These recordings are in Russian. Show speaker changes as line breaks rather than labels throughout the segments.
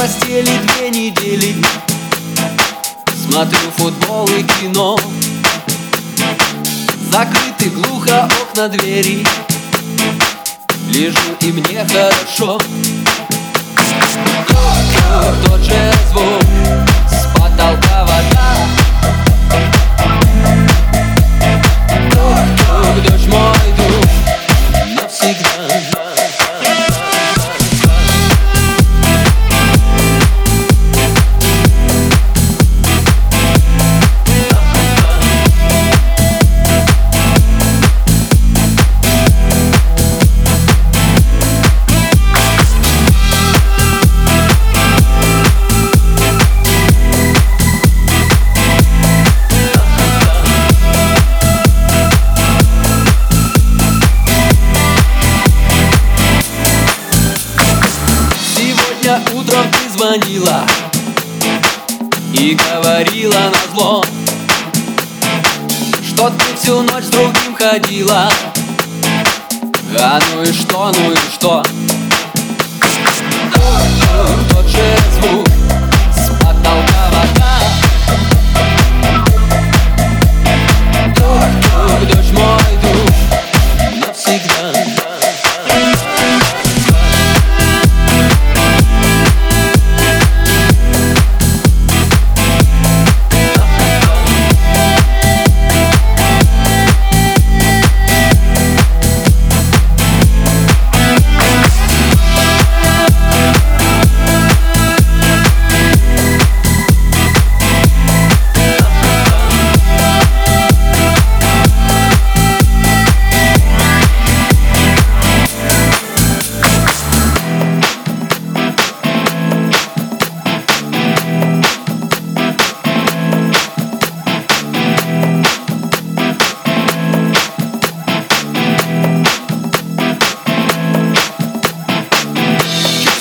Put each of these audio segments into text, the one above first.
недели, две недели. Смотрю футбол и кино. Закрыты глухо окна двери. Лежу и мне хорошо. Тот же звук с потолка вода Сегодня утром ты звонила И говорила на зло Что ты всю ночь с другим ходила. А ну и что, ну и что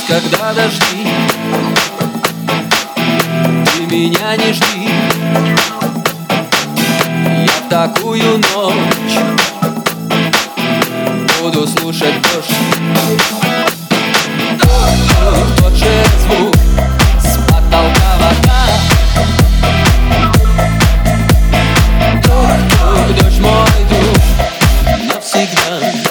когда дожди Ты меня не жди. Я в такую ночь Буду слушать дождь. Тот же звук с потолка вода Тук-тук, дождь мой дух навсегда.